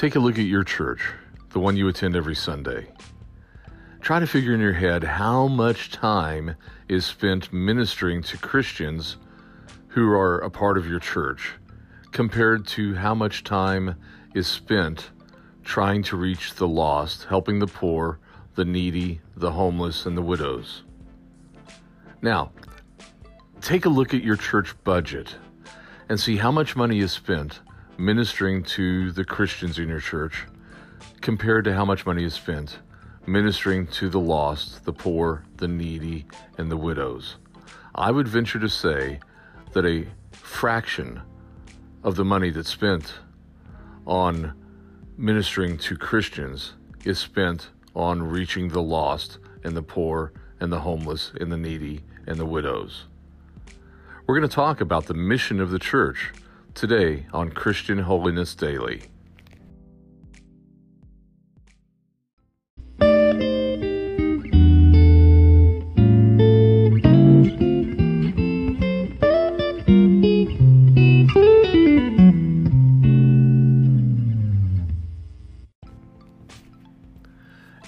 Take a look at your church, the one you attend every Sunday. Try to figure in your head how much time is spent ministering to Christians who are a part of your church compared to how much time is spent trying to reach the lost, helping the poor, the needy, the homeless, and the widows. Now, take a look at your church budget and see how much money is spent ministering to the Christians in your church compared to how much money is spent ministering to the lost, the poor, the needy, and the widows. I would venture to say that a fraction of the money that's spent on ministering to Christians is spent on reaching the lost and the poor and the homeless and the needy and the widows. We're going to talk about the mission of the church today on Christian Holiness Daily.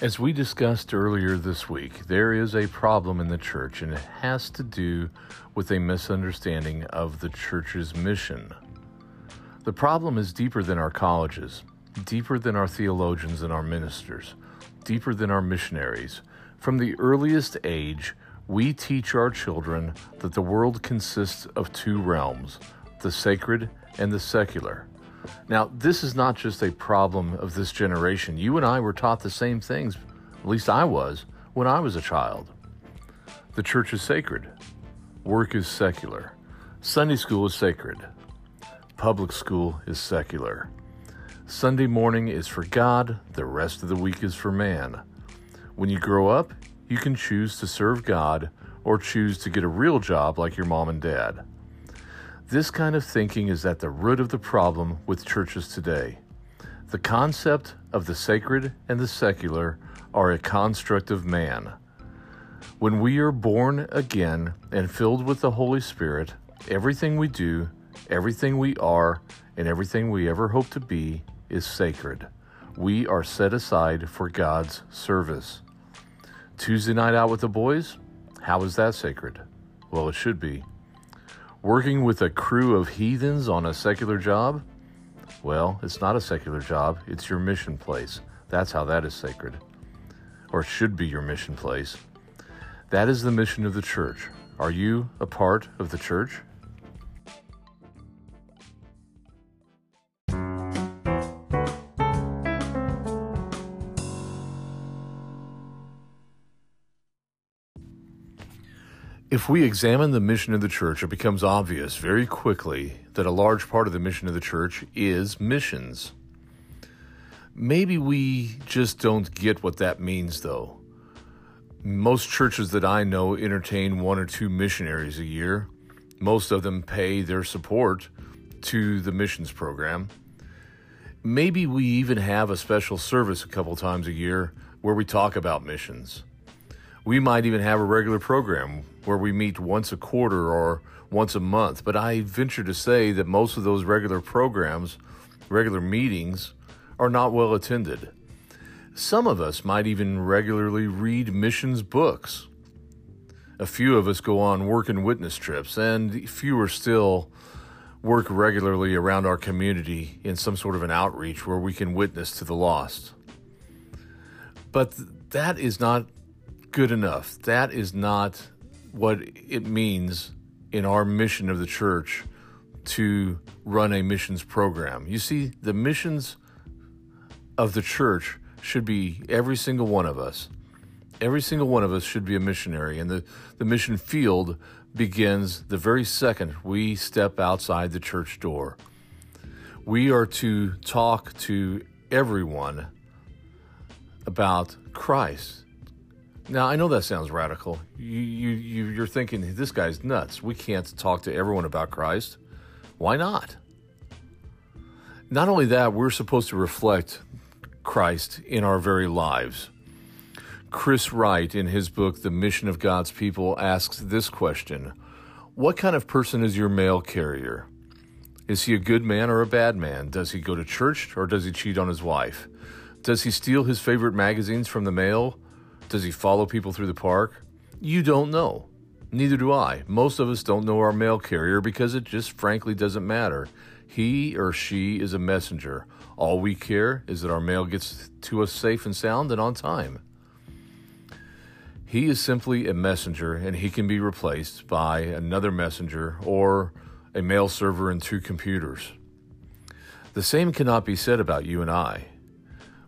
As we discussed earlier this week, there is a problem in the church, and it has to do with a misunderstanding of the church's mission. The problem is deeper than our colleges, deeper than our theologians and our ministers, deeper than our missionaries. From the earliest age, we teach our children that the world consists of two realms the sacred and the secular. Now, this is not just a problem of this generation. You and I were taught the same things, at least I was, when I was a child. The church is sacred, work is secular, Sunday school is sacred, public school is secular. Sunday morning is for God, the rest of the week is for man. When you grow up, you can choose to serve God or choose to get a real job like your mom and dad. This kind of thinking is at the root of the problem with churches today. The concept of the sacred and the secular are a construct of man. When we are born again and filled with the Holy Spirit, everything we do, everything we are, and everything we ever hope to be is sacred. We are set aside for God's service. Tuesday night out with the boys? How is that sacred? Well, it should be. Working with a crew of heathens on a secular job? Well, it's not a secular job, it's your mission place. That's how that is sacred. Or should be your mission place. That is the mission of the church. Are you a part of the church? If we examine the mission of the church, it becomes obvious very quickly that a large part of the mission of the church is missions. Maybe we just don't get what that means, though. Most churches that I know entertain one or two missionaries a year. Most of them pay their support to the missions program. Maybe we even have a special service a couple times a year where we talk about missions. We might even have a regular program where we meet once a quarter or once a month, but I venture to say that most of those regular programs, regular meetings, are not well attended. Some of us might even regularly read missions books. A few of us go on work and witness trips, and fewer still work regularly around our community in some sort of an outreach where we can witness to the lost. But that is not good enough. That is not what it means in our mission of the church to run a missions program. You see, the missions of the church should be every single one of us. Every single one of us should be a missionary, and the, the mission field begins the very second we step outside the church door. We are to talk to everyone about Christ now I know that sounds radical. You you you're thinking this guy's nuts. We can't talk to everyone about Christ. Why not? Not only that, we're supposed to reflect Christ in our very lives. Chris Wright, in his book, The Mission of God's People, asks this question What kind of person is your mail carrier? Is he a good man or a bad man? Does he go to church or does he cheat on his wife? Does he steal his favorite magazines from the mail? Does he follow people through the park? You don't know. Neither do I. Most of us don't know our mail carrier because it just frankly doesn't matter. He or she is a messenger. All we care is that our mail gets to us safe and sound and on time. He is simply a messenger and he can be replaced by another messenger or a mail server and two computers. The same cannot be said about you and I.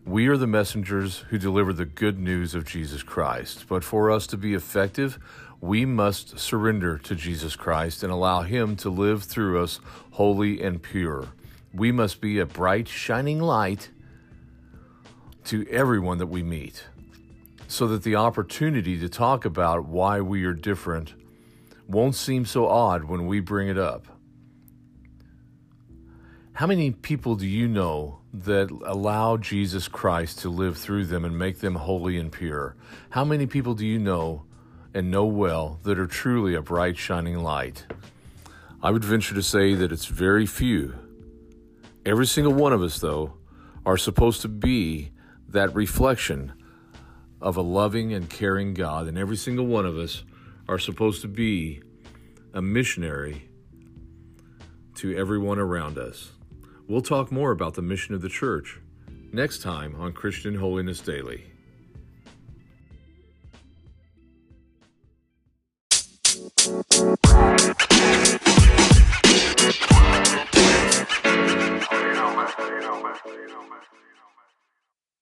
We are the messengers who deliver the good news of Jesus Christ, but for us to be effective, we must surrender to Jesus Christ and allow Him to live through us holy and pure. We must be a bright, shining light to everyone that we meet so that the opportunity to talk about why we are different won't seem so odd when we bring it up. How many people do you know that allow Jesus Christ to live through them and make them holy and pure? How many people do you know and know well that are truly a bright, shining light? I would venture to say that it's very few. Every single one of us, though, are supposed to be that reflection of a loving and caring God, and every single one of us are supposed to be a missionary to everyone around us. We'll talk more about the mission of the church next time on Christian Holiness Daily.